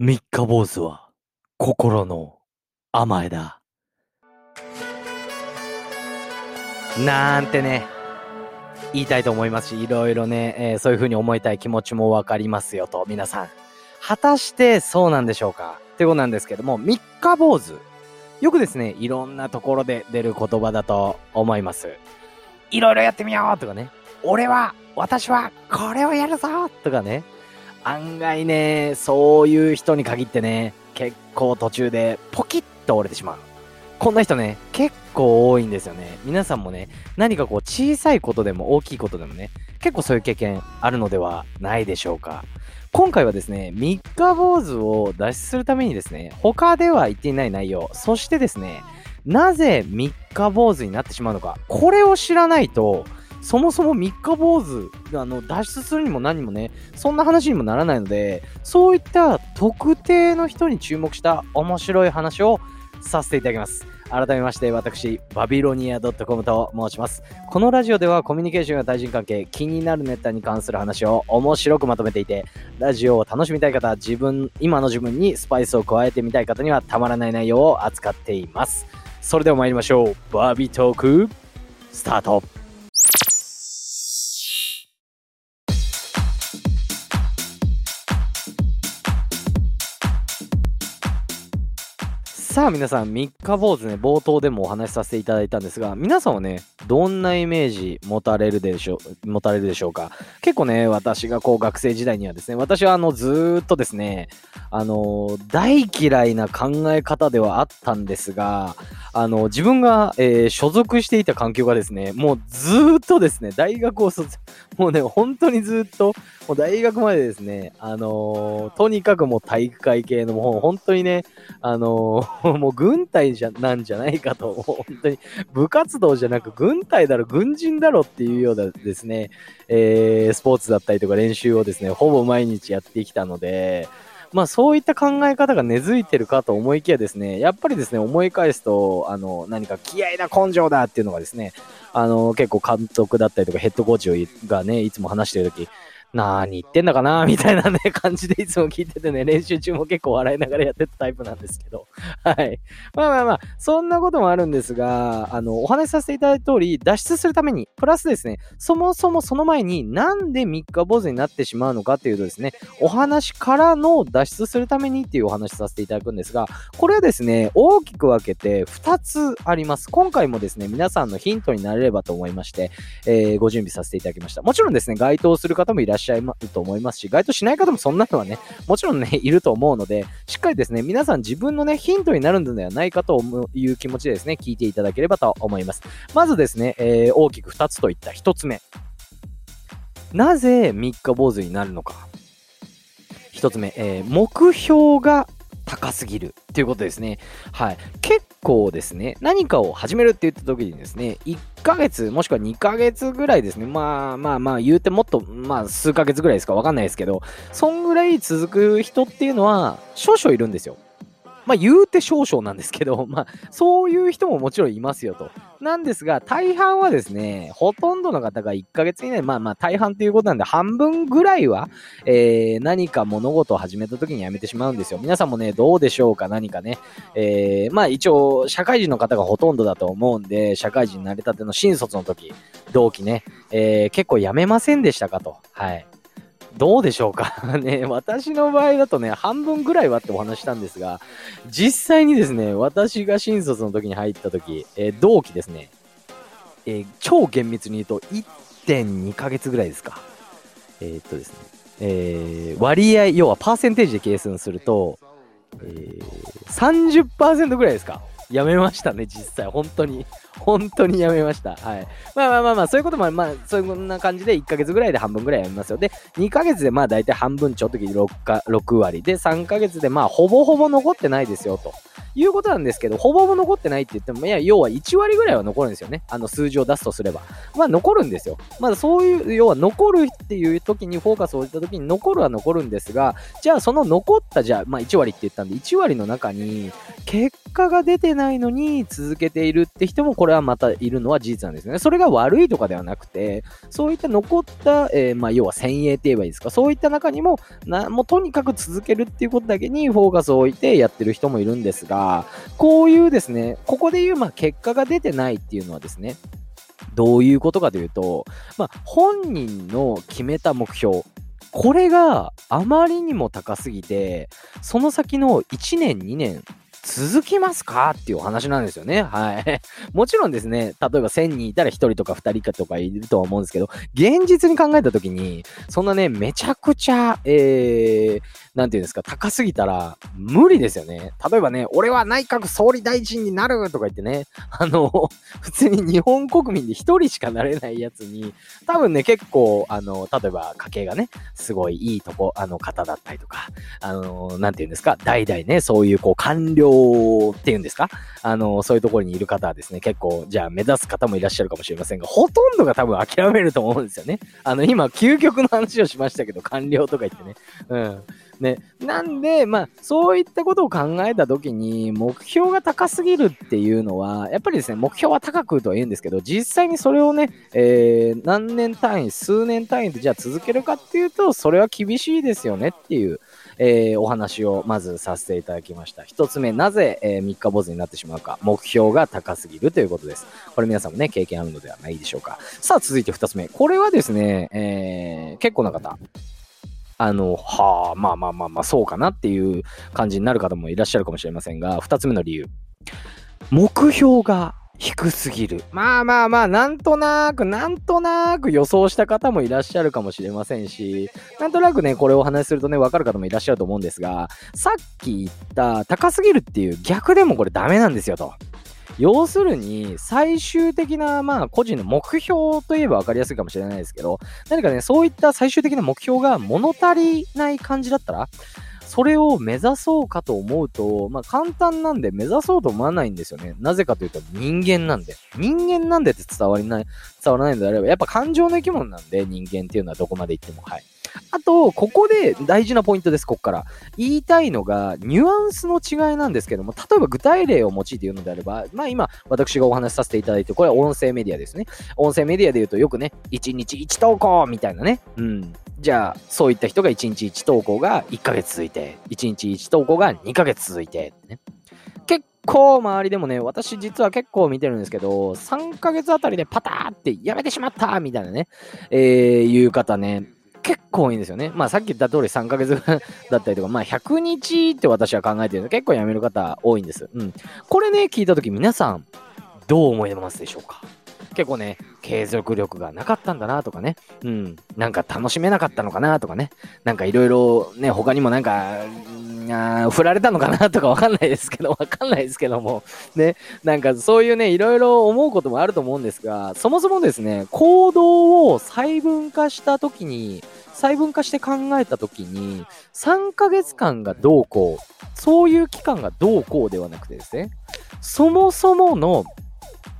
三日坊主は心の甘えだ。なんてね、言いたいと思いますし、いろいろね、えーそういう風に思いたい気持ちもわかりますよと、皆さん。果たしてそうなんでしょうか？ってことなんですけども、三日坊主。よくですね、いろんなところで出る言葉だと思います。いろいろやってみようとかね。俺は、私は、これをやるぞとかね。案外ね、そういう人に限ってね、結構途中でポキッと折れてしまう。こんな人ね、結構多いんですよね。皆さんもね、何かこう小さいことでも大きいことでもね、結構そういう経験あるのではないでしょうか。今回はですね、三日坊主を脱出するためにですね、他では言っていない内容、そしてですね、なぜ三日坊主になってしまうのか、これを知らないと、そもそも三日坊主、あの、脱出するにも何もね、そんな話にもならないので、そういった特定の人に注目した面白い話をさせていただきます。改めまして、私、バビロニア .com と申します。このラジオではコミュニケーションや対人関係、気になるネタに関する話を面白くまとめていて、ラジオを楽しみたい方、自分、今の自分にスパイスを加えてみたい方にはたまらない内容を扱っています。それでは参りましょう。バービートーク、スタート。さあ皆さん、三日坊主ね、冒頭でもお話しさせていただいたんですが、皆さんはね、どんなイメージ持たれるでしょう、持たれるでしょうか？結構ね、私がこう学生時代にはですね、私はあの、ずっとですね、あの、大嫌いな考え方ではあったんですが、あの、自分が、えー所属していた環境がですね、もうずっとですね、大学を卒、もうね、本当にずっと、もう大学までですね、あのとにかくもう体育会系の、もう本当にね、あのー もう軍隊じゃ、なんじゃないかと、本当に部活動じゃなく軍隊だろ、軍人だろっていうようなですね、えースポーツだったりとか練習をですね、ほぼ毎日やってきたので、まあそういった考え方が根付いてるかと思いきやですね、やっぱりですね、思い返すと、あの、何か気合だ、根性だっていうのがですね、あの、結構監督だったりとかヘッドコーチがね、いつも話してるとき、何言ってんだかなみたいなね、感じでいつも聞いててね、練習中も結構笑いながらやってたタイプなんですけど。はい。まあまあまあ、そんなこともあるんですが、あの、お話しさせていただいた通り、脱出するために、プラスですね、そもそもその前になんで三日坊主になってしまうのかっていうとですね、お話からの脱出するためにっていうお話させていただくんですが、これはですね、大きく分けて2つあります。今回もですね、皆さんのヒントになれればと思いまして、えーご準備させていただきました。もちろんですね、該当する方もいらっしゃいますしゃいると思いますし、該当しない方もそんなのはね、もちろんね、いると思うので、しっかりですね、皆さん自分のね、ヒントになるのではないかという気持ちでですね、聞いていただければと思います。まずですね、えー大きく2つといった1つ目。なぜ三日坊主になるのか。1つ目、えー目標が高すぎるっていうことですね。はい。結構ですね、何かを始めるって言った時にですね、1ヶ月もしくは2ヶ月ぐらいですね、まあまあまあ言うてもっと、まあ数ヶ月ぐらいですかわかんないですけど、そんぐらい続く人っていうのは少々いるんですよ。まあ言うて少々なんですけど、まあそういう人ももちろんいますよと。なんですが、大半はですね、ほとんどの方が1ヶ月以内、まあまあ大半っていうことなんで、半分ぐらいは、えー何か物事を始めた時にやめてしまうんですよ。皆さんもね、どうでしょうか？何かね。えーまあ一応、社会人の方がほとんどだと思うんで、社会人になりたての新卒の時、同期ね、えー結構やめませんでしたかと。はい。どうでしょうか？ね、私の場合だとね、半分ぐらいはってお話したんですが、実際にですね、私が新卒の時に入った時、えー同期ですね、えー超厳密に言うと1.2ヶ月ぐらいですか。えーっとですね、えー割合、要はパーセンテージで計算すると、えー、30%ぐらいですか。やめましたね、実際。本当に。本当にやめました。はい。まあまあまあまあ、そういうことも、まあ、そんな感じで1ヶ月ぐらいで半分ぐらいやめますよ。で、2ヶ月でまあ大体半分ちょっとき 6, か6割。で、3ヶ月でまあほぼほぼ残ってないですよ、ということなんですけど、ほぼほぼ残ってないって言っても、いや、要は1割ぐらいは残るんですよね。あの数字を出すとすれば。まあ残るんですよ。まだそういう、要は残るっていう時にフォーカスを置いた時に残るは残るんですが、じゃあその残ったじゃあ、まあ1割って言ったんで、1割の中に結果が出てないのに続けているって人もこれはまたいるのは事実なんですね。それが悪いとかではなくて、そういった残った、えー、まあ要は先鋭って言えばいいですか、そういった中にも、なもうとにかく続けるっていうことだけにフォーカスを置いてやってる人もいるんですが、こういうですね、ここで言う、まあ結果が出てないっていうのはですね、どういうことかというと、まあ、本人の決めた目標、これがあまりにも高すぎて、その先の1年、2年、続きますかっていうお話なんですよね。はい。もちろんですね、例えば1000人いたら1人とか2人かとかいるとは思うんですけど、現実に考えた時に、そんなね、めちゃくちゃ、えー、なんていうんですか、高すぎたら無理ですよね。例えばね、俺は内閣総理大臣になるとか言ってね、あの、普通に日本国民で1人しかなれないやつに、多分ね、結構、あの、例えば家計がね、すごいいいとこ、あの方だったりとか、あの、なんていうんですか、代々ね、そういうこう官僚っていうんですか、あの、そういうところにいる方はですね、結構、じゃあ目指す方もいらっしゃるかもしれませんが、ほとんどが多分諦めると思うんですよね。あの、今、究極の話をしましたけど、官僚とか言ってね。うん。ね、なんで、まあ、そういったことを考えたときに、目標が高すぎるっていうのは、やっぱりですね、目標は高くとは言うんですけど、実際にそれをね、えー、何年単位、数年単位でじゃあ続けるかっていうと、それは厳しいですよねっていう、えー、お話をまずさせていただきました。一つ目、なぜ、えー、三日坊主になってしまうか。目標が高すぎるということです。これ皆さんもね、経験あるのではないでしょうか。さあ、続いて二つ目。これはですね、えー、結構な方。あの、はあ、まあまあまあまあ、そうかなっていう感じになる方もいらっしゃるかもしれませんが、二つ目の理由。目標が低すぎる。まあまあまあ、なんとなく、なんとなく予想した方もいらっしゃるかもしれませんし、なんとなくね、これをお話しするとね、わかる方もいらっしゃると思うんですが、さっき言った高すぎるっていう逆でもこれダメなんですよと。要するに、最終的な、まあ、個人の目標といえば分かりやすいかもしれないですけど、何かね、そういった最終的な目標が物足りない感じだったら、それを目指そうかと思うと、まあ簡単なんで目指そうと思わないんですよね。なぜかというと人間なんで。人間なんでって伝わりない、伝わらないのであれば、やっぱ感情の生き物なんで人間っていうのはどこまで行っても。はい。あと、ここで大事なポイントです、ここから。言いたいのが、ニュアンスの違いなんですけども、例えば具体例を用いて言うのであれば、まあ今、私がお話しさせていただいて、これは音声メディアですね。音声メディアで言うとよくね、1日1投稿みたいなね。うん。じゃあ、そういった人が1日1投稿が1ヶ月続いて、1日1投稿が2ヶ月続いて、ね。結構周りでもね、私実は結構見てるんですけど、3ヶ月あたりでパターってやめてしまったみたいなね、えー、いう方ね、結構多いんですよね。まあさっき言った通り3ヶ月 だったりとか、まあ100日って私は考えてるので結構やめる方多いんです。うん。これね、聞いたとき皆さんどう思いますでしょうか？結構ね、継続力がなかったんだなとかね、うん、なんか楽しめなかったのかなとかね、なんかいろいろね、他にもなんか、あ振られたのかなとか わかんないですけど、わかんないですけども、ね、なんかそういうね、いろいろ思うこともあると思うんですが、そもそもですね、行動を細分化したときに、細分化して考えたときに、3ヶ月間がどうこう、そういう期間がどうこうではなくてですね、そもそもの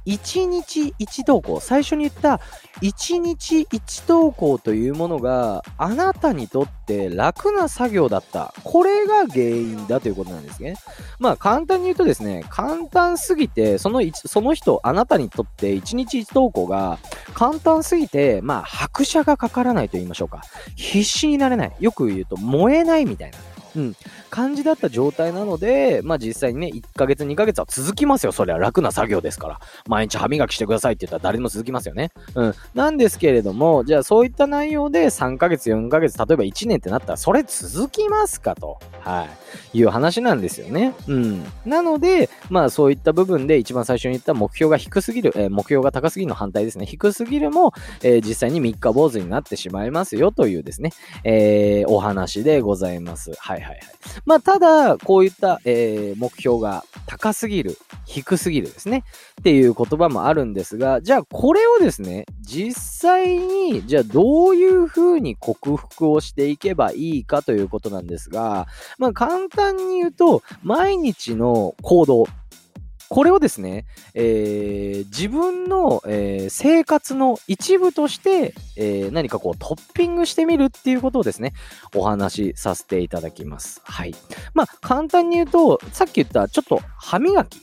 1日1投稿、最初に言った1日1投稿というものがあなたにとって楽な作業だった。これが原因だということなんですね。まあ簡単に言うとですね、簡単すぎて、そのその人、あなたにとって1日1投稿が簡単すぎて、まあ拍車がかからないと言いましょうか。必死になれない。よく言うと燃えないみたいな。うん、感じだった状態なので、まあ実際にね、1ヶ月、2ヶ月は続きますよ。そりゃ楽な作業ですから。毎日歯磨きしてくださいって言ったら誰でも続きますよね。うん。なんですけれども、じゃあそういった内容で3ヶ月、4ヶ月、例えば1年ってなったら、それ続きますかと、はい、いう話なんですよね。うん。なので、まあそういった部分で一番最初に言った目標が低すぎる、えー、目標が高すぎるの反対ですね。低すぎるも、えー、実際に3日坊主になってしまいますよというですね、えー、お話でございます。はい。はいはい。まあ、ただ、こういった、えー、目標が高すぎる、低すぎるですね。っていう言葉もあるんですが、じゃあこれをですね、実際に、じゃあどういうふうに克服をしていけばいいかということなんですが、まあ簡単に言うと、毎日の行動、これをですね、えー、自分の、えー、生活の一部として、えー、何かこうトッピングしてみるっていうことをですね、お話しさせていただきます。はい。まあ、簡単に言うと、さっき言ったちょっと歯磨き。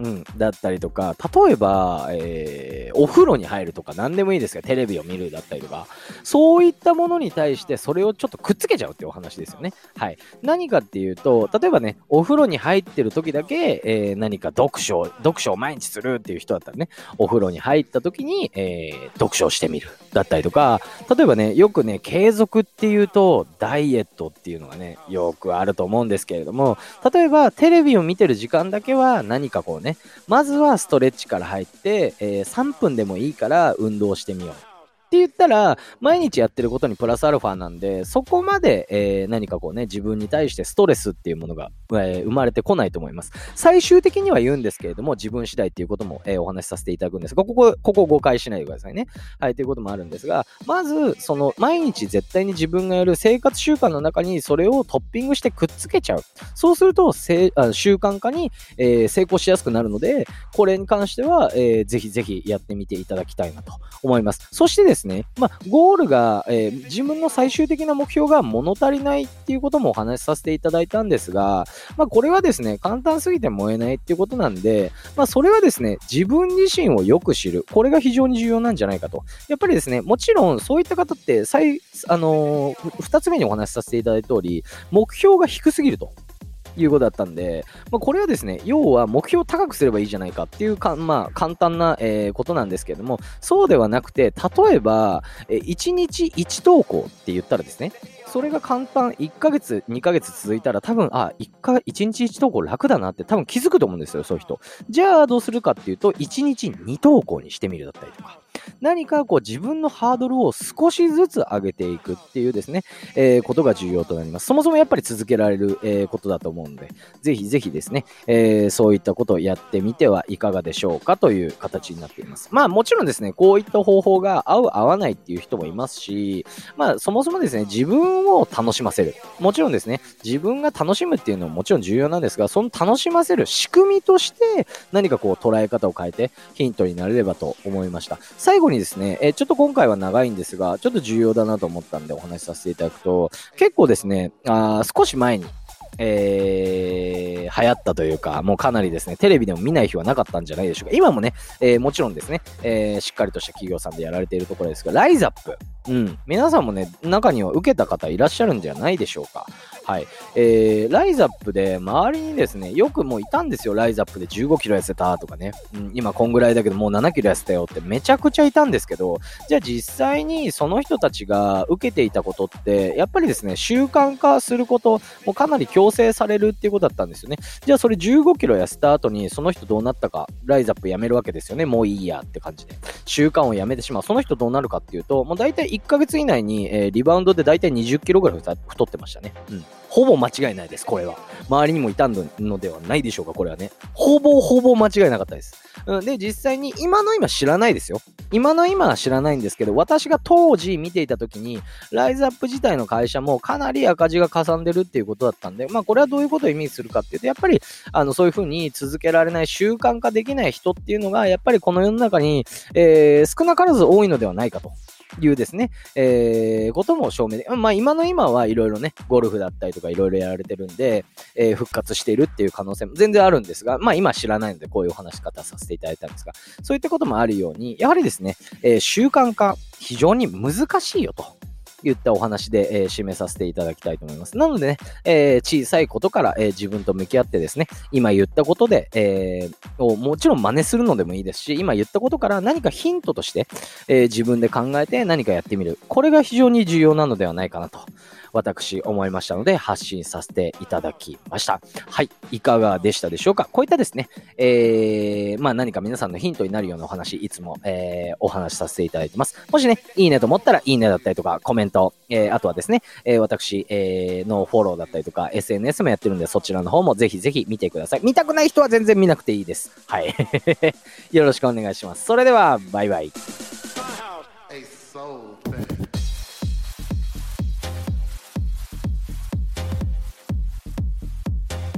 うん、だったりとか、例えば、えー、お風呂に入るとか何でもいいですが、テレビを見るだったりとか、そういったものに対してそれをちょっとくっつけちゃうっていうお話ですよね。はい。何かっていうと、例えばね、お風呂に入ってる時だけ、えー、何か読書、読書を毎日するっていう人だったらね、お風呂に入った時に、えー、読書をしてみるだったりとか、例えばね、よくね、継続っていうと、ダイエットっていうのがね、よくあると思うんですけれども、例えばテレビを見てる時間だけは何かこうね、まずはストレッチから入って、えー、3分でもいいから運動してみよう。って言ったら、毎日やってることにプラスアルファなんで、そこまで、えー、何かこうね、自分に対してストレスっていうものが、えー、生まれてこないと思います。最終的には言うんですけれども、自分次第っていうことも、えー、お話しさせていただくんですが、ここ、ここ誤解しないでくださいね。はい、ということもあるんですが、まず、その、毎日絶対に自分がやる生活習慣の中にそれをトッピングしてくっつけちゃう。そうすると、せあ習慣化に、え、成功しやすくなるので、これに関しては、えー、ぜひぜひやってみていただきたいなと思います。そしてですですね、まあ、ゴールが、えー、自分の最終的な目標が物足りないっていうこともお話しさせていただいたんですが、まあ、これはですね、簡単すぎて燃えないっていうことなんで、まあ、それはですね、自分自身をよく知る。これが非常に重要なんじゃないかと。やっぱりですね、もちろんそういった方って、最、あのー、二つ目にお話しさせていただいた通り、目標が低すぎると。いうことだったんで、まあ、これはですね、要は目標を高くすればいいじゃないかっていうか、まあ、簡単な、えー、ことなんですけれども、そうではなくて、例えば、えー、1日1投稿って言ったらですね、それが簡単、1ヶ月、2ヶ月続いたら多分、あ、1, か1日1投稿楽だなって多分気づくと思うんですよ、そういう人。じゃあどうするかっていうと、1日2投稿にしてみるだったりとか。何かこう自分のハードルを少しずつ上げていくっていうですね、えー、ことが重要となります。そもそもやっぱり続けられる、えー、ことだと思うので、ぜひぜひですね、えー、そういったことをやってみてはいかがでしょうかという形になっています。まあもちろんですね、こういった方法が合う合わないっていう人もいますし、まあそもそもですね、自分を楽しませる。もちろんですね、自分が楽しむっていうのももちろん重要なんですが、その楽しませる仕組みとして何かこう捉え方を変えてヒントになれればと思いました。最後にですね、えちょっと今回は長いんですが、ちょっと重要だなと思ったんでお話しさせていただくと、結構ですね、あ少し前に、えー、流行ったというか、もうかなりですね、テレビでも見ない日はなかったんじゃないでしょうか。今もね、えー、もちろんですね、えー、しっかりとした企業さんでやられているところですが、ライザップ。うん。皆さんもね、中には受けた方いらっしゃるんじゃないでしょうか。はい。えー、ライザップで周りにですね、よくもういたんですよ。ライザップで15キロ痩せたとかね。うん、今こんぐらいだけどもう7キロ痩せたよってめちゃくちゃいたんですけど、じゃあ実際にその人たちが受けていたことって、やっぱりですね、習慣化すること、もかなり強制されるっていうことだったんですよね。じゃあそれ15キロ痩せた後にその人どうなったか、ライザップやめるわけですよね。もういいやって感じで。習慣をやめてしまう。その人どうなるかっていうと、もう大体1ヶ月以内に、えー、リバウンドで大体20キロぐらい太ってましたね。うん。ほぼ間違いないです、これは。周りにもいたのではないでしょうか、これはね。ほぼほぼ間違いなかったです。うん、で、実際に今の今知らないですよ。今の今は知らないんですけど、私が当時見ていた時に、ライズアップ自体の会社もかなり赤字がかさんでるっていうことだったんで、まあこれはどういうことを意味するかっていうと、やっぱり、あの、そういうふうに続けられない習慣化できない人っていうのが、やっぱりこの世の中に、えー、少なからず多いのではないかと。いうですね、えー、ことも証明で、まあ今の今はいろいろね、ゴルフだったりとかいろいろやられてるんで、えー、復活しているっていう可能性も全然あるんですが、まあ今知らないのでこういうお話し方させていただいたんですが、そういったこともあるように、やはりですね、えー、習慣化、非常に難しいよと。言ったお話で、えー、締めさせていただきたいと思います。なのでね、えー、小さいことから、えー、自分と向き合ってですね、今言ったことで、えー、もちろん真似するのでもいいですし、今言ったことから何かヒントとして、え、自分で考えて何かやってみる。これが非常に重要なのではないかなと私思いましたので発信させていただきました。はい。いかがでしたでしょうか？こういったですね、えー、まあ何か皆さんのヒントになるようなお話、いつも、えー、お話しさせていただいてます。もしね、いいねと思ったらいいねだったりとか、コメント、えー、あとはですね、えー、私、えー、のフォローだったりとか、SNS もやってるんで、そちらの方もぜひぜひ見てください。見たくない人は全然見なくていいです。はい。よろしくお願いします。それでは、バイバイ。